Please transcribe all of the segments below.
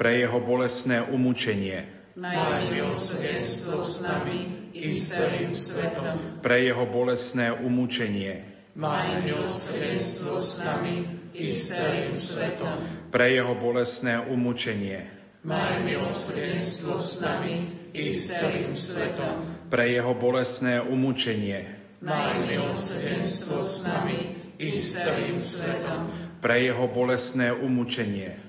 pre jeho bolestné umúčenie, maj milosrdenstvo s nami i s celým svetom. pre jeho bolestné umúčenie, Maj milosrdenstvo s nami i s celým svetom. pre jeho bolestné umúčenie, Maj milosrdenstvo s nami i s celým svetom. pre jeho bolestné umúčenie, Maj milosrdenstvo s nami i s celým svetom. pre jeho bolestné umúčenie,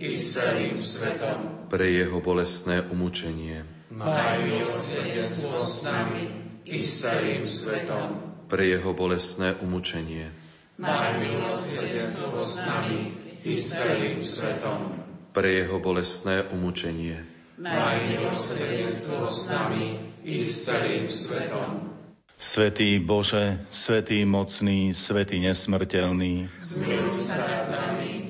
i s celým svetom. pre Jeho bolestné umúčenie, Maj milosrdenstvo s nami i s celým svetom. pre Jeho bolestné umúčenie, Maj milosrdenstvo s nami i s celým svetom. pre Jeho bolestné umúčenie, Maj milosrdenstvo s nami i s celým svetom. Svetý Bože, Svetý mocný, Svetý nesmrteľný, Zmiluj sa nad nami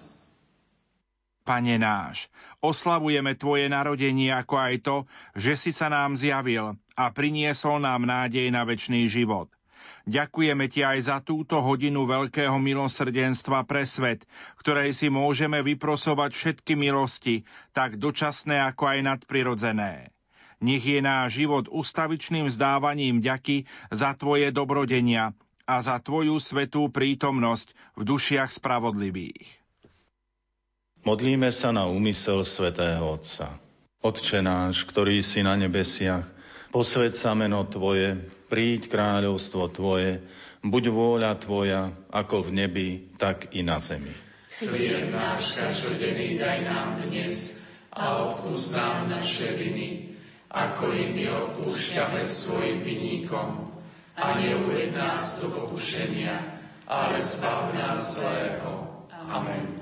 Pane náš, oslavujeme Tvoje narodenie ako aj to, že si sa nám zjavil a priniesol nám nádej na večný život. Ďakujeme Ti aj za túto hodinu veľkého milosrdenstva pre svet, ktorej si môžeme vyprosovať všetky milosti, tak dočasné ako aj nadprirodzené. Nech je náš život ustavičným vzdávaním ďaky za Tvoje dobrodenia a za Tvoju svetú prítomnosť v dušiach spravodlivých. Modlíme sa na úmysel svätého Otca. Otče náš, ktorý si na nebesiach, posved sa meno Tvoje, príď kráľovstvo Tvoje, buď vôľa Tvoja, ako v nebi, tak i na zemi. Chlieb náš každodenný daj nám dnes a odpúsť nám naše viny, ako i my odpúšťame svojim vinníkom. A neuved nás do pokušenia, ale zbav nás zlého. Amen.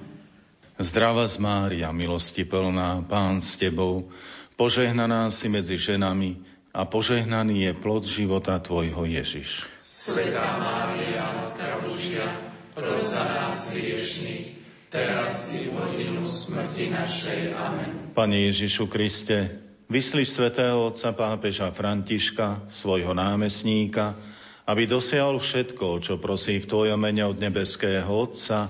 Zdrava z Mária, milosti plná, Pán s Tebou, požehnaná si medzi ženami a požehnaný je plod života Tvojho Ježiš. Svetá Mária, Matka Božia, pros za nás hriešných, teraz i v hodinu smrti našej. Amen. Pane Ježišu Kriste, Vyslíš svätého otca pápeža Františka, svojho námestníka, aby dosiahol všetko, čo prosí v Tvojom mene od nebeského Otca,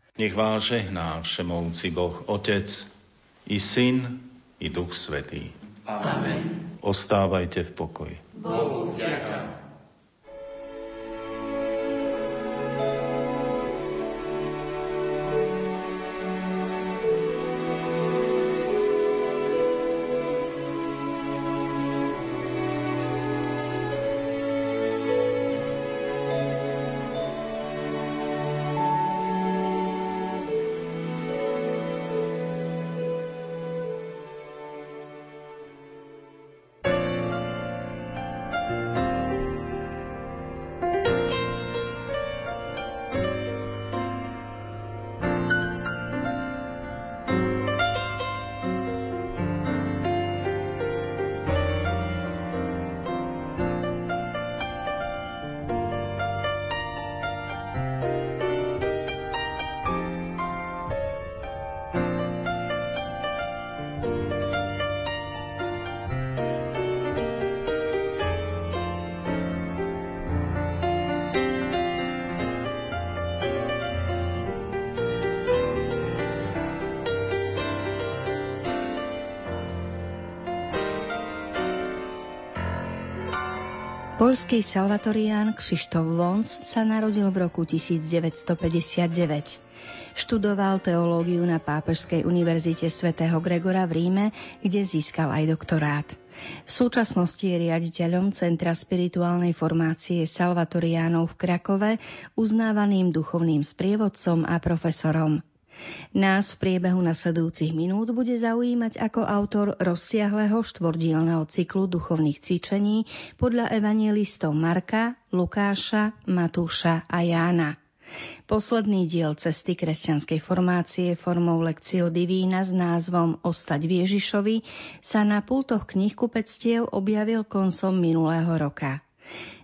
Nech vás žehná všemovci Boh, Otec, i Syn, i Duch Svetý. Amen. Ostávajte v pokoji. Bohu vďaka. Polský salvatorián Kšištof Wons sa narodil v roku 1959. Študoval teológiu na Pápežskej univerzite svätého Gregora v Ríme, kde získal aj doktorát. V súčasnosti je riaditeľom Centra spirituálnej formácie Salvatoriánov v Krakove, uznávaným duchovným sprievodcom a profesorom. Nás v priebehu nasledujúcich minút bude zaujímať ako autor rozsiahleho štvordielného cyklu duchovných cvičení podľa evangelistov Marka, Lukáša, Matúša a Jána. Posledný diel cesty kresťanskej formácie formou Lekcio Divína s názvom Ostať v Ježišovi sa na pultoch knihkupectiev objavil koncom minulého roka.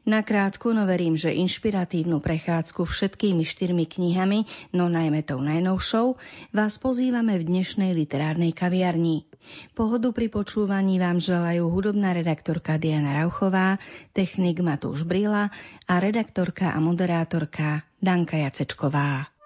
Na krátku, no verím, že inšpiratívnu prechádzku všetkými štyrmi knihami, no najmä tou najnovšou, vás pozývame v dnešnej literárnej kaviarni. Pohodu pri počúvaní vám želajú hudobná redaktorka Diana Rauchová, technik Matúš Brila a redaktorka a moderátorka Danka Jacečková.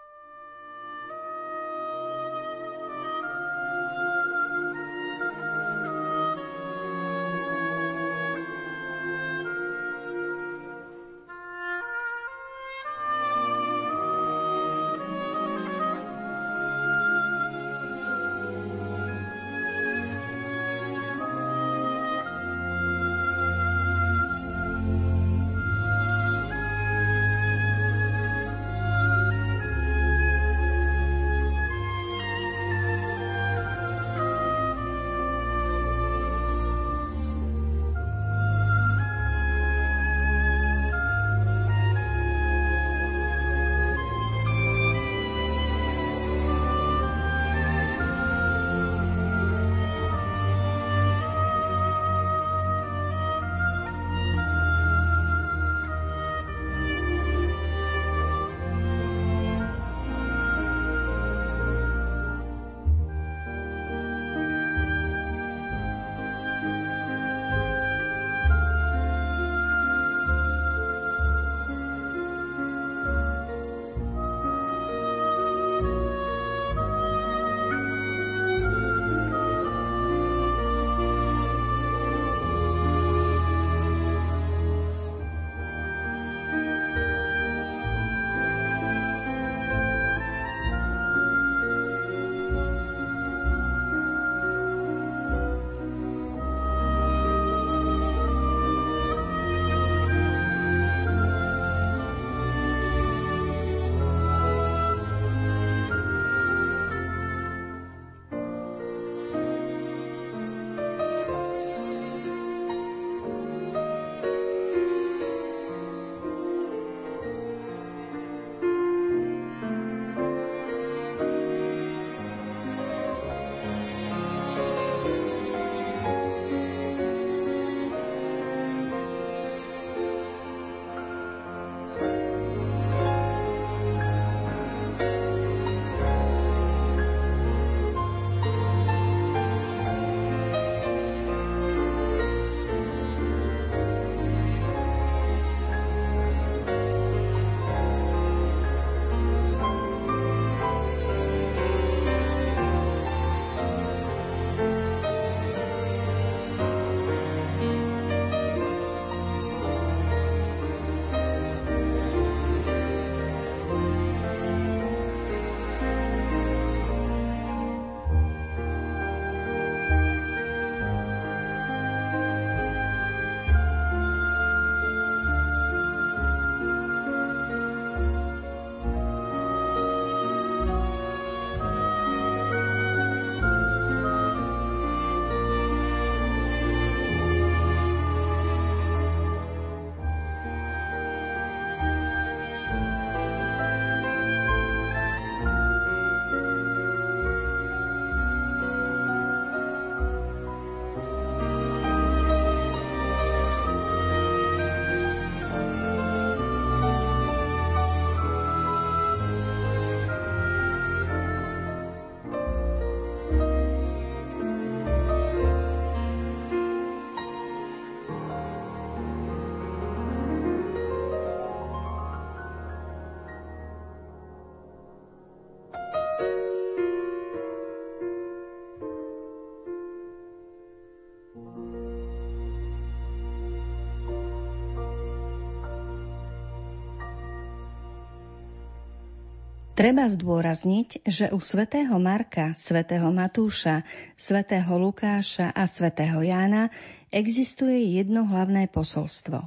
Treba zdôrazniť, že u svätého Marka, svätého Matúša, svätého Lukáša a svätého Jána existuje jedno hlavné posolstvo.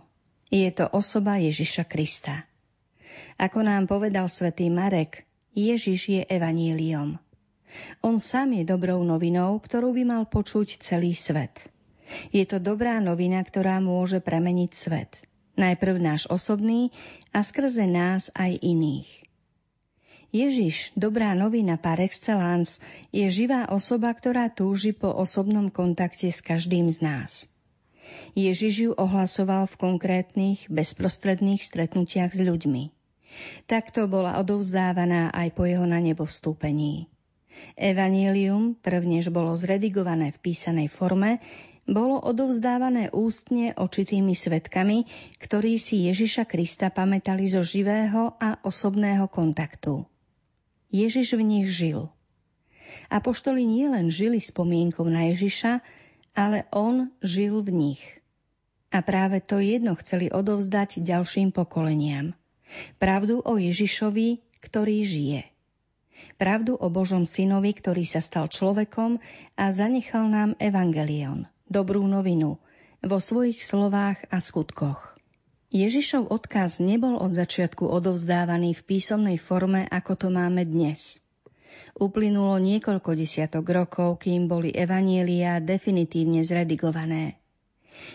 Je to osoba Ježiša Krista. Ako nám povedal svätý Marek, Ježiš je evaníliom. On sám je dobrou novinou, ktorú by mal počuť celý svet. Je to dobrá novina, ktorá môže premeniť svet. Najprv náš osobný a skrze nás aj iných. Ježiš, dobrá novina par excellence, je živá osoba, ktorá túži po osobnom kontakte s každým z nás. Ježiš ju ohlasoval v konkrétnych, bezprostredných stretnutiach s ľuďmi. Takto bola odovzdávaná aj po jeho na nebo vstúpení. Evanílium, prvnež bolo zredigované v písanej forme, bolo odovzdávané ústne očitými svetkami, ktorí si Ježiša Krista pamätali zo živého a osobného kontaktu. Ježiš v nich žil. Apoštoli nielen žili spomienkou na Ježiša, ale on žil v nich. A práve to jedno chceli odovzdať ďalším pokoleniam. Pravdu o Ježišovi, ktorý žije. Pravdu o Božom synovi, ktorý sa stal človekom a zanechal nám evangelion, dobrú novinu, vo svojich slovách a skutkoch. Ježišov odkaz nebol od začiatku odovzdávaný v písomnej forme, ako to máme dnes. Uplynulo niekoľko desiatok rokov, kým boli evanielia definitívne zredigované.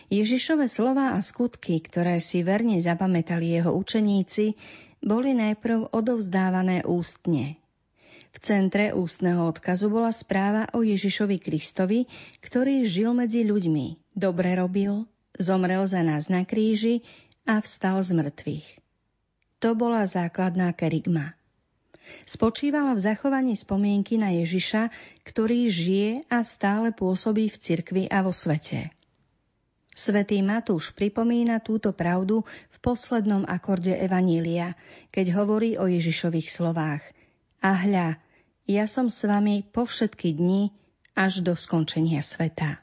Ježišove slova a skutky, ktoré si verne zapamätali jeho učeníci, boli najprv odovzdávané ústne. V centre ústneho odkazu bola správa o Ježišovi Kristovi, ktorý žil medzi ľuďmi, dobre robil, zomrel za nás na kríži a vstal z mŕtvych. To bola základná kerigma. Spočívala v zachovaní spomienky na Ježiša, ktorý žije a stále pôsobí v cirkvi a vo svete. Svetý Matúš pripomína túto pravdu v poslednom akorde Evanília, keď hovorí o Ježišových slovách. A hľa, ja som s vami po všetky dni až do skončenia sveta.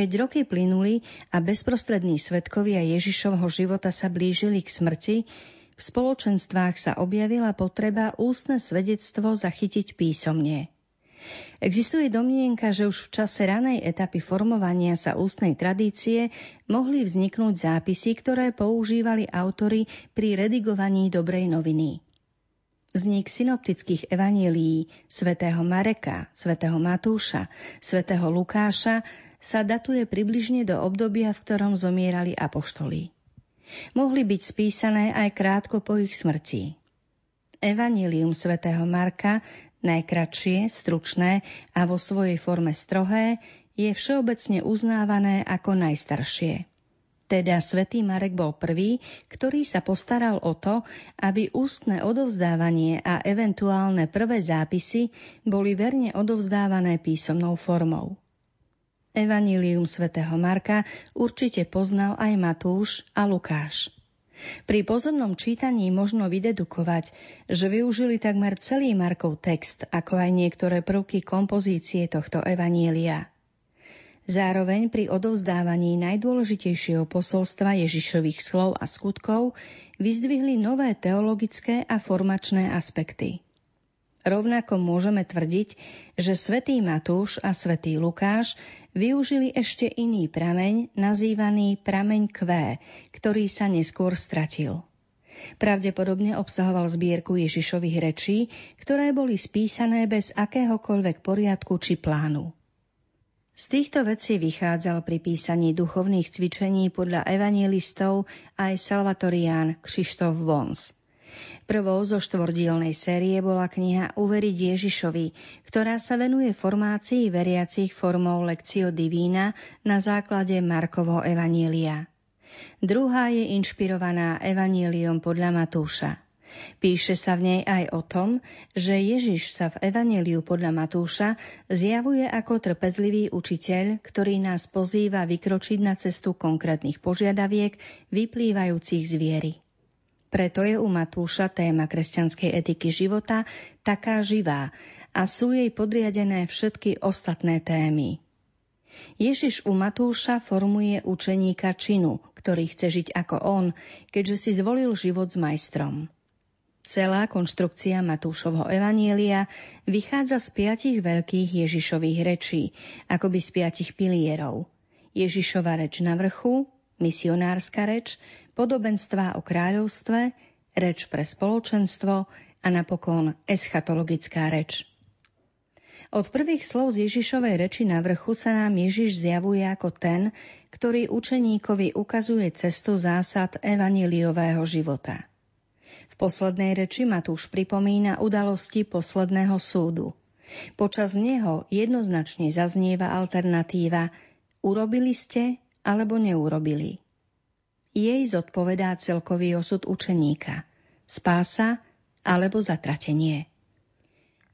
Keď roky plynuli a bezprostrední svetkovia Ježišovho života sa blížili k smrti, v spoločenstvách sa objavila potreba ústne svedectvo zachytiť písomne. Existuje domnienka, že už v čase ranej etapy formovania sa ústnej tradície mohli vzniknúť zápisy, ktoré používali autory pri redigovaní dobrej noviny. Vznik synoptických evanílií svätého Mareka, svätého Matúša, svätého Lukáša sa datuje približne do obdobia, v ktorom zomierali apoštoli. Mohli byť spísané aj krátko po ich smrti. Evangelium svätého Marka, najkratšie, stručné a vo svojej forme strohé, je všeobecne uznávané ako najstaršie. Teda svätý Marek bol prvý, ktorý sa postaral o to, aby ústne odovzdávanie a eventuálne prvé zápisy boli verne odovzdávané písomnou formou. Evanílium svätého Marka určite poznal aj Matúš a Lukáš. Pri pozornom čítaní možno vydedukovať, že využili takmer celý Markov text, ako aj niektoré prvky kompozície tohto evanielia. Zároveň pri odovzdávaní najdôležitejšieho posolstva Ježišových slov a skutkov vyzdvihli nové teologické a formačné aspekty. Rovnako môžeme tvrdiť, že svätý Matúš a svätý Lukáš využili ešte iný prameň, nazývaný prameň Q, ktorý sa neskôr stratil. Pravdepodobne obsahoval zbierku Ježišových rečí, ktoré boli spísané bez akéhokoľvek poriadku či plánu. Z týchto vecí vychádzal pri písaní duchovných cvičení podľa evangelistov aj Salvatorián Kšištof Wons – Prvou zo štvordielnej série bola kniha Uveriť Ježišovi, ktorá sa venuje formácii veriacich formou Lekcio Divína na základe Markovho Evanielia. Druhá je inšpirovaná Evanieliom podľa Matúša. Píše sa v nej aj o tom, že Ježiš sa v Evangeliu podľa Matúša zjavuje ako trpezlivý učiteľ, ktorý nás pozýva vykročiť na cestu konkrétnych požiadaviek vyplývajúcich z viery. Preto je u Matúša téma kresťanskej etiky života taká živá a sú jej podriadené všetky ostatné témy. Ježiš u Matúša formuje učeníka činu, ktorý chce žiť ako on, keďže si zvolil život s majstrom. Celá konštrukcia Matúšovho evanielia vychádza z piatich veľkých Ježišových rečí, akoby z piatich pilierov. Ježišova reč na vrchu, misionárska reč, podobenstva o kráľovstve, reč pre spoločenstvo a napokon eschatologická reč. Od prvých slov z Ježišovej reči na vrchu sa nám Ježiš zjavuje ako ten, ktorý učeníkovi ukazuje cestu zásad evaníliového života. V poslednej reči Matúš pripomína udalosti posledného súdu. Počas neho jednoznačne zaznieva alternatíva urobili ste alebo neurobili. Jej zodpovedá celkový osud učeníka. Spása alebo zatratenie.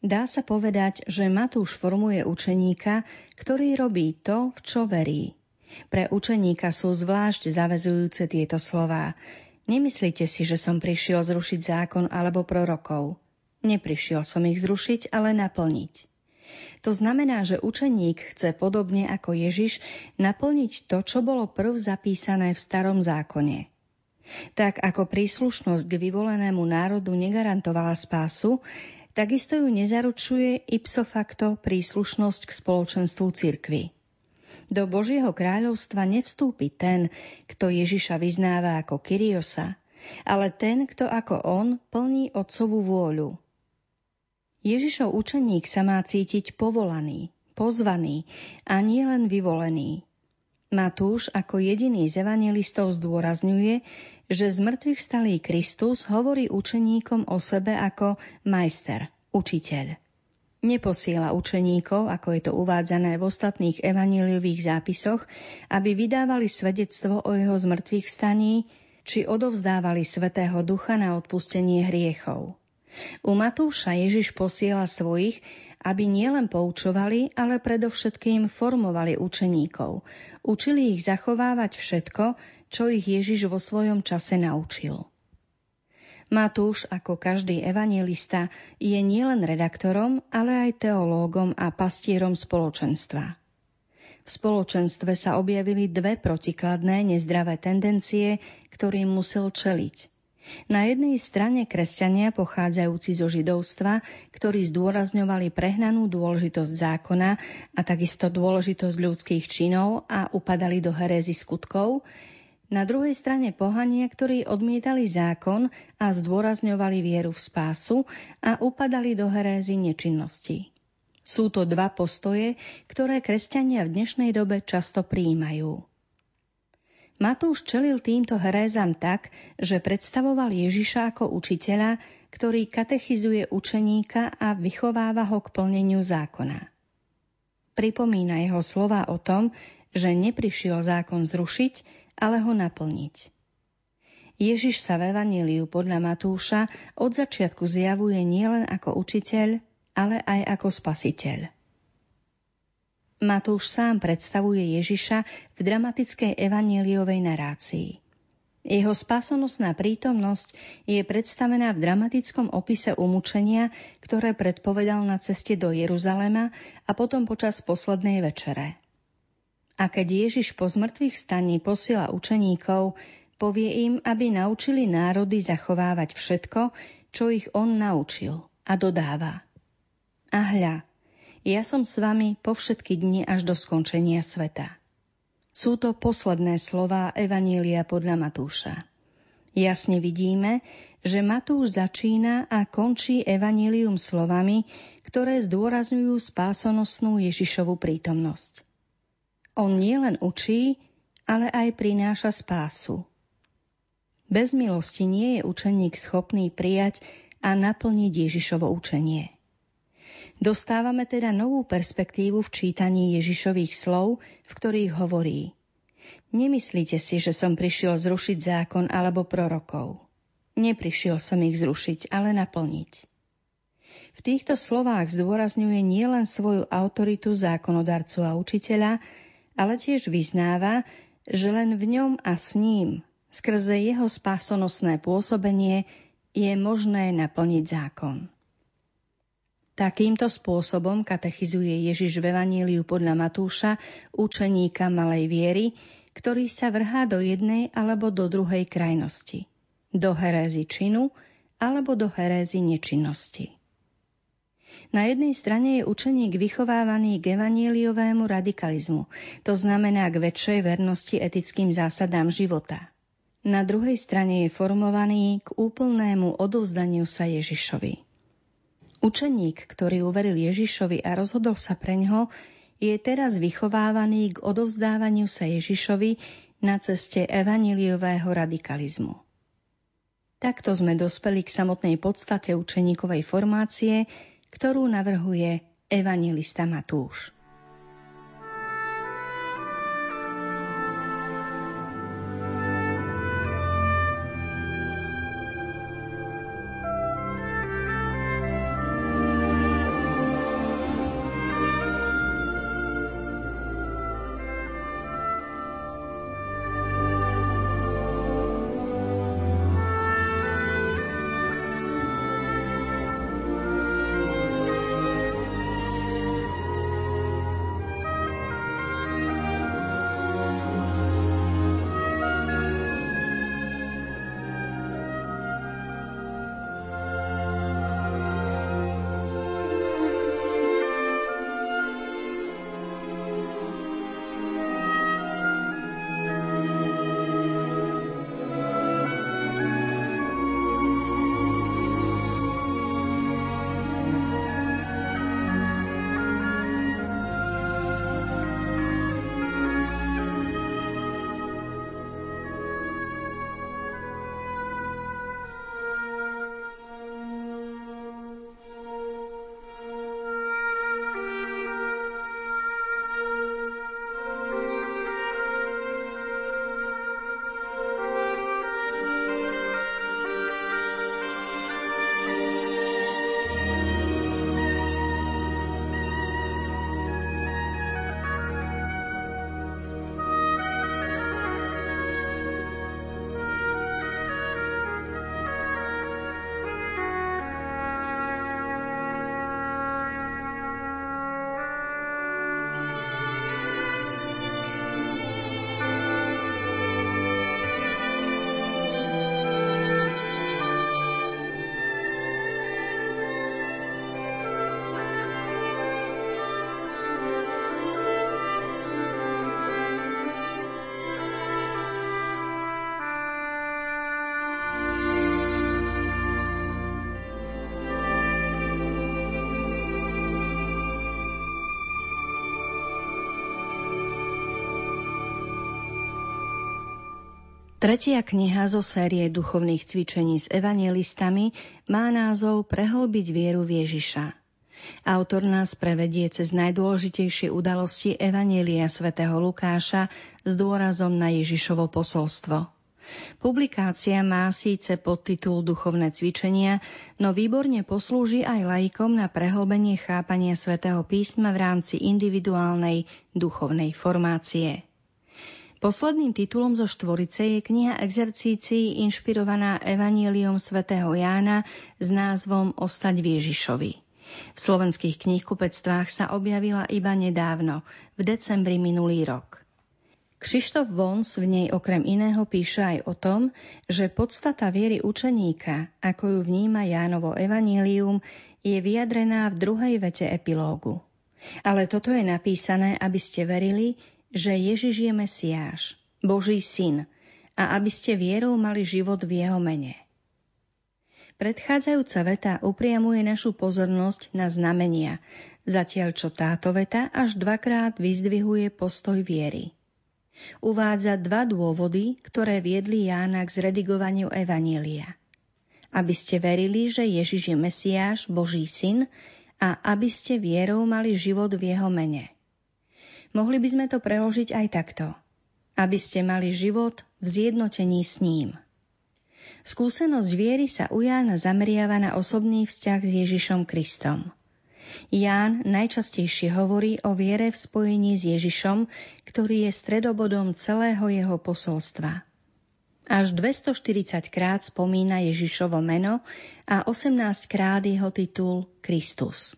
Dá sa povedať, že Matúš formuje učeníka, ktorý robí to, v čo verí. Pre učeníka sú zvlášť zavezujúce tieto slová. Nemyslíte si, že som prišiel zrušiť zákon alebo prorokov. Neprišiel som ich zrušiť, ale naplniť. To znamená, že učeník chce podobne ako Ježiš naplniť to, čo bolo prv zapísané v starom zákone. Tak ako príslušnosť k vyvolenému národu negarantovala spásu, Takisto ju nezaručuje ipso facto príslušnosť k spoločenstvu cirkvy. Do Božieho kráľovstva nevstúpi ten, kto Ježiša vyznáva ako Kyriosa, ale ten, kto ako on plní otcovú vôľu. Ježišov učeník sa má cítiť povolaný, pozvaný a nie len vyvolený. Matúš ako jediný z evangelistov zdôrazňuje, že z mŕtvych stalý Kristus hovorí učeníkom o sebe ako majster, učiteľ. Neposiela učeníkov, ako je to uvádzané v ostatných evaníliových zápisoch, aby vydávali svedectvo o jeho zmrtvých staní, či odovzdávali Svetého Ducha na odpustenie hriechov. U Matúša Ježiš posiela svojich, aby nielen poučovali, ale predovšetkým formovali učeníkov. Učili ich zachovávať všetko, čo ich Ježiš vo svojom čase naučil. Matúš, ako každý evangelista, je nielen redaktorom, ale aj teológom a pastierom spoločenstva. V spoločenstve sa objavili dve protikladné nezdravé tendencie, ktorým musel čeliť. Na jednej strane kresťania pochádzajúci zo židovstva, ktorí zdôrazňovali prehnanú dôležitosť zákona a takisto dôležitosť ľudských činov a upadali do herézy skutkov, na druhej strane pohania, ktorí odmietali zákon a zdôrazňovali vieru v spásu a upadali do herézy nečinnosti. Sú to dva postoje, ktoré kresťania v dnešnej dobe často prijímajú. Matúš čelil týmto herézam tak, že predstavoval Ježiša ako učiteľa, ktorý katechizuje učeníka a vychováva ho k plneniu zákona. Pripomína jeho slova o tom, že neprišiel zákon zrušiť, ale ho naplniť. Ježiš sa v Evaníliu podľa Matúša od začiatku zjavuje nielen ako učiteľ, ale aj ako spasiteľ. Matúš sám predstavuje Ježiša v dramatickej evaníliovej narácii. Jeho spasonosná prítomnosť je predstavená v dramatickom opise umúčenia, ktoré predpovedal na ceste do Jeruzalema a potom počas poslednej večere. A keď Ježiš po zmrtvých staní posiela učeníkov, povie im, aby naučili národy zachovávať všetko, čo ich on naučil a dodáva. A hľa, ja som s vami po všetky dni až do skončenia sveta. Sú to posledné slová Evanília podľa Matúša. Jasne vidíme, že Matúš začína a končí Evanílium slovami, ktoré zdôrazňujú spásonosnú Ježišovu prítomnosť. On nielen učí, ale aj prináša spásu. Bez milosti nie je učeník schopný prijať a naplniť Ježišovo učenie. Dostávame teda novú perspektívu v čítaní Ježišových slov, v ktorých hovorí Nemyslíte si, že som prišiel zrušiť zákon alebo prorokov. Neprišiel som ich zrušiť, ale naplniť. V týchto slovách zdôrazňuje nielen svoju autoritu zákonodarcu a učiteľa, ale tiež vyznáva, že len v ňom a s ním, skrze jeho spásonosné pôsobenie, je možné naplniť zákon. Takýmto spôsobom katechizuje Ježiš v Evaníliu podľa Matúša učeníka malej viery, ktorý sa vrhá do jednej alebo do druhej krajnosti. Do herézy činu alebo do herézy nečinnosti. Na jednej strane je učeník vychovávaný k evaníliovému radikalizmu, to znamená k väčšej vernosti etickým zásadám života. Na druhej strane je formovaný k úplnému odovzdaniu sa Ježišovi. Učeník, ktorý uveril Ježišovi a rozhodol sa preňho, je teraz vychovávaný k odovzdávaniu sa Ježišovi na ceste evaníliového radikalizmu. Takto sme dospeli k samotnej podstate učeníkovej formácie, ktorú navrhuje evangelista Matúš. Tretia kniha zo série duchovných cvičení s evangelistami má názov Prehlbiť vieru v Ježiša. Autor nás prevedie cez najdôležitejšie udalosti Evanielia svätého Lukáša s dôrazom na Ježišovo posolstvo. Publikácia má síce podtitul Duchovné cvičenia, no výborne poslúži aj laikom na prehlbenie chápania svätého písma v rámci individuálnej duchovnej formácie. Posledným titulom zo štvorice je kniha exercícií inšpirovaná Evaníliom svätého Jána s názvom Ostať v Ježišovi. V slovenských knihkupectvách sa objavila iba nedávno, v decembri minulý rok. Kšištof Vons v nej okrem iného píše aj o tom, že podstata viery učeníka, ako ju vníma Jánovo evanílium, je vyjadrená v druhej vete epilógu. Ale toto je napísané, aby ste verili, že Ježiš je Mesiáš, Boží syn, a aby ste vierou mali život v jeho mene. Predchádzajúca veta upriamuje našu pozornosť na znamenia, zatiaľ čo táto veta až dvakrát vyzdvihuje postoj viery. Uvádza dva dôvody, ktoré viedli Jána k zredigovaniu Evanielia. Aby ste verili, že Ježiš je Mesiáš, Boží syn, a aby ste vierou mali život v jeho mene. Mohli by sme to preložiť aj takto. Aby ste mali život v zjednotení s ním. Skúsenosť viery sa u Jána zameriava na osobný vzťah s Ježišom Kristom. Ján najčastejšie hovorí o viere v spojení s Ježišom, ktorý je stredobodom celého jeho posolstva. Až 240 krát spomína Ježišovo meno a 18 krát jeho titul Kristus.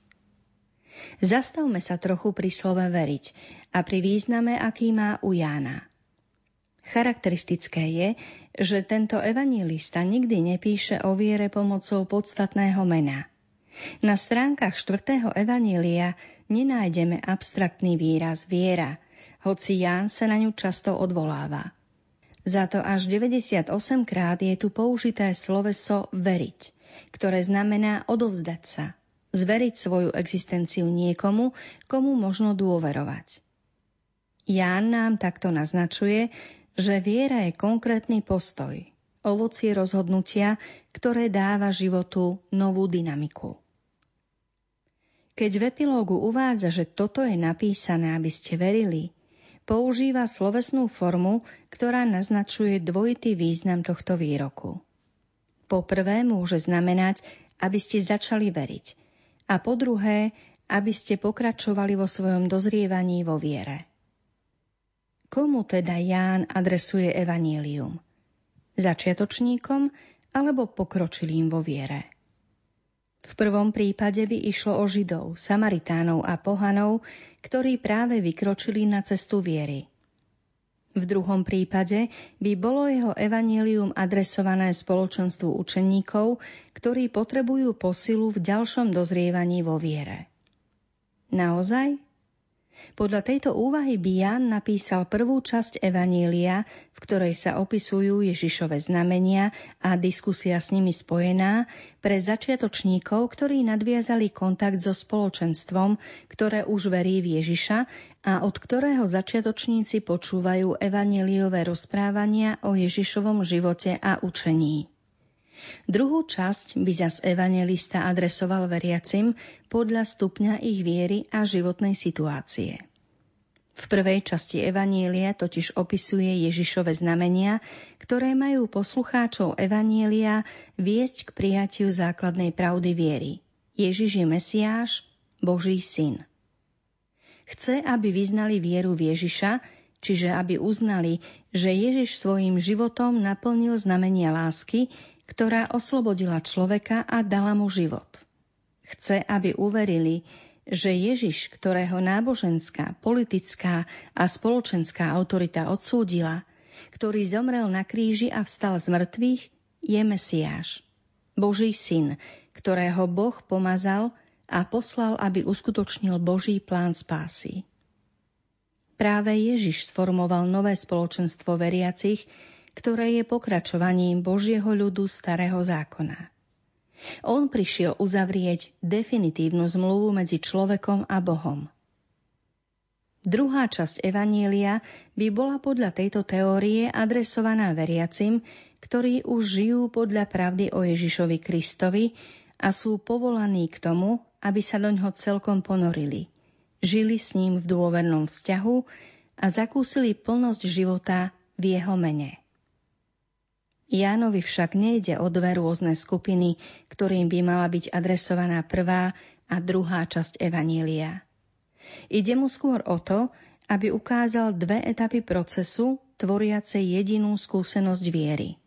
Zastavme sa trochu pri slove veriť a pri význame, aký má u Jána. Charakteristické je, že tento evangelista nikdy nepíše o viere pomocou podstatného mena. Na stránkach 4. evanília nenájdeme abstraktný výraz viera, hoci Ján sa na ňu často odvoláva. Za to až 98 krát je tu použité sloveso veriť, ktoré znamená odovzdať sa, zveriť svoju existenciu niekomu, komu možno dôverovať. Ján nám takto naznačuje, že viera je konkrétny postoj, ovocie rozhodnutia, ktoré dáva životu novú dynamiku. Keď v epilógu uvádza, že toto je napísané, aby ste verili, používa slovesnú formu, ktorá naznačuje dvojitý význam tohto výroku. Po prvé môže znamenať, aby ste začali veriť a po druhé, aby ste pokračovali vo svojom dozrievaní vo viere. Komu teda Ján adresuje evanílium? Začiatočníkom alebo pokročilým vo viere? V prvom prípade by išlo o Židov, Samaritánov a Pohanov, ktorí práve vykročili na cestu viery. V druhom prípade by bolo jeho evanílium adresované spoločenstvu učeníkov, ktorí potrebujú posilu v ďalšom dozrievaní vo viere. Naozaj? Podľa tejto úvahy by Ján napísal prvú časť Evanília, v ktorej sa opisujú Ježišove znamenia a diskusia s nimi spojená pre začiatočníkov, ktorí nadviazali kontakt so spoločenstvom, ktoré už verí v Ježiša a od ktorého začiatočníci počúvajú evaníliové rozprávania o Ježišovom živote a učení. Druhú časť by zas evangelista adresoval veriacim podľa stupňa ich viery a životnej situácie. V prvej časti Evanielia totiž opisuje Ježišove znamenia, ktoré majú poslucháčov Evanielia viesť k prijatiu základnej pravdy viery. Ježiš je Mesiáš, Boží syn. Chce, aby vyznali vieru v Ježiša, čiže aby uznali, že Ježiš svojim životom naplnil znamenia lásky, ktorá oslobodila človeka a dala mu život. Chce, aby uverili, že Ježiš, ktorého náboženská, politická a spoločenská autorita odsúdila, ktorý zomrel na kríži a vstal z mŕtvych, je Mesiáš, Boží syn, ktorého Boh pomazal a poslal, aby uskutočnil Boží plán spásy. Práve Ježiš sformoval nové spoločenstvo veriacich, ktoré je pokračovaním Božieho ľudu starého zákona. On prišiel uzavrieť definitívnu zmluvu medzi človekom a Bohom. Druhá časť Evanielia by bola podľa tejto teórie adresovaná veriacim, ktorí už žijú podľa pravdy o Ježišovi Kristovi a sú povolaní k tomu, aby sa doňho celkom ponorili. Žili s ním v dôvernom vzťahu a zakúsili plnosť života v jeho mene. Jánovi však nejde o dve rôzne skupiny, ktorým by mala byť adresovaná prvá a druhá časť Evanília. Ide mu skôr o to, aby ukázal dve etapy procesu, tvoriacej jedinú skúsenosť viery.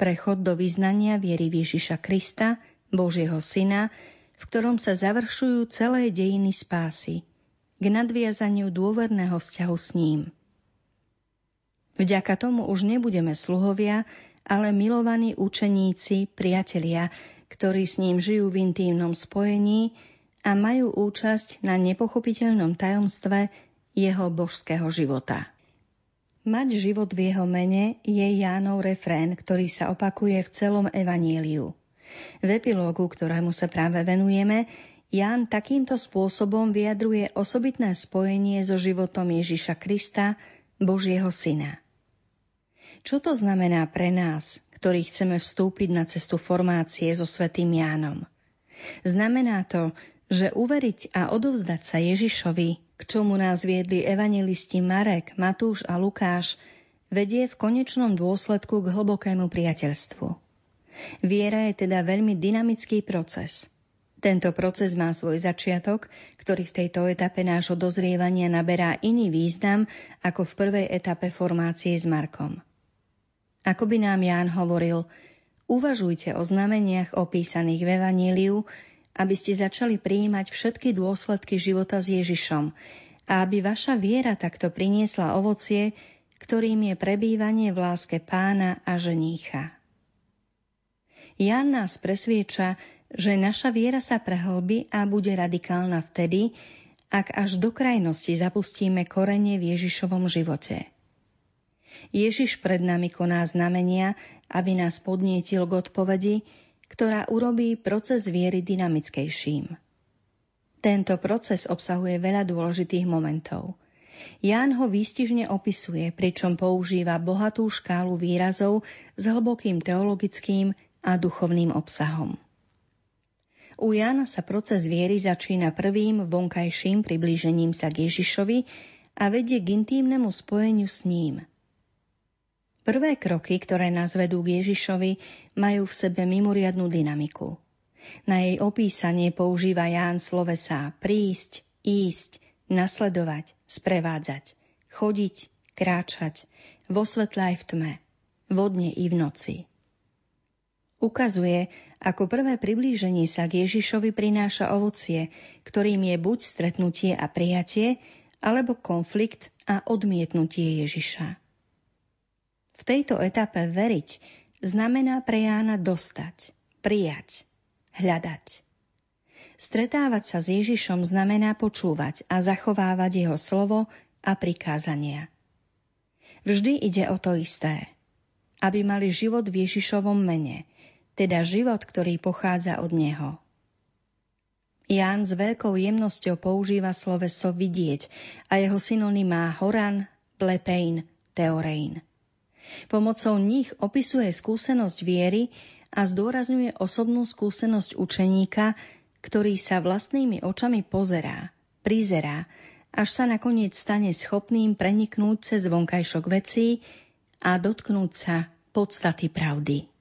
Prechod do vyznania viery Ježiša Krista, Božieho Syna, v ktorom sa završujú celé dejiny spásy, k nadviazaniu dôverného vzťahu s ním. Vďaka tomu už nebudeme sluhovia, ale milovaní učeníci, priatelia, ktorí s ním žijú v intímnom spojení a majú účasť na nepochopiteľnom tajomstve jeho božského života. Mať život v jeho mene je Jánov refrén, ktorý sa opakuje v celom evaníliu. V epilógu, ktorému sa práve venujeme, Ján takýmto spôsobom vyjadruje osobitné spojenie so životom Ježiša Krista, Božieho syna. Čo to znamená pre nás, ktorí chceme vstúpiť na cestu formácie so svetým Jánom? Znamená to, že uveriť a odovzdať sa Ježišovi, k čomu nás viedli evangelisti Marek, Matúš a Lukáš, vedie v konečnom dôsledku k hlbokému priateľstvu. Viera je teda veľmi dynamický proces. Tento proces má svoj začiatok, ktorý v tejto etape nášho dozrievania naberá iný význam ako v prvej etape formácie s Markom. Ako by nám Ján hovoril, uvažujte o znameniach opísaných v Evaníliu, aby ste začali prijímať všetky dôsledky života s Ježišom a aby vaša viera takto priniesla ovocie, ktorým je prebývanie v láske pána a ženícha. Jan nás presvieča, že naša viera sa prehlbí a bude radikálna vtedy, ak až do krajnosti zapustíme korene v Ježišovom živote. Ježiš pred nami koná znamenia, aby nás podnietil k odpovedi, ktorá urobí proces viery dynamickejším. Tento proces obsahuje veľa dôležitých momentov. Ján ho výstižne opisuje, pričom používa bohatú škálu výrazov s hlbokým teologickým a duchovným obsahom. U Jana sa proces viery začína prvým vonkajším priblížením sa k Ježišovi a vedie k intímnemu spojeniu s ním. Prvé kroky, ktoré nás vedú k Ježišovi, majú v sebe mimoriadnú dynamiku. Na jej opísanie používa Ján slovesá prísť, ísť, nasledovať, sprevádzať, chodiť, kráčať, vo svetle aj v tme, vodne i v noci. Ukazuje, ako prvé priblíženie sa k Ježišovi prináša ovocie, ktorým je buď stretnutie a prijatie, alebo konflikt a odmietnutie Ježiša. V tejto etape veriť znamená pre Jána dostať, prijať, hľadať. Stretávať sa s Ježišom znamená počúvať a zachovávať jeho slovo a prikázania. Vždy ide o to isté. Aby mali život v Ježišovom mene – teda život, ktorý pochádza od Neho. Ján s veľkou jemnosťou používa sloveso vidieť a jeho synonymá horan, plepein, teorein. Pomocou nich opisuje skúsenosť viery a zdôrazňuje osobnú skúsenosť učeníka, ktorý sa vlastnými očami pozerá, prizerá, až sa nakoniec stane schopným preniknúť cez vonkajšok vecí a dotknúť sa podstaty pravdy.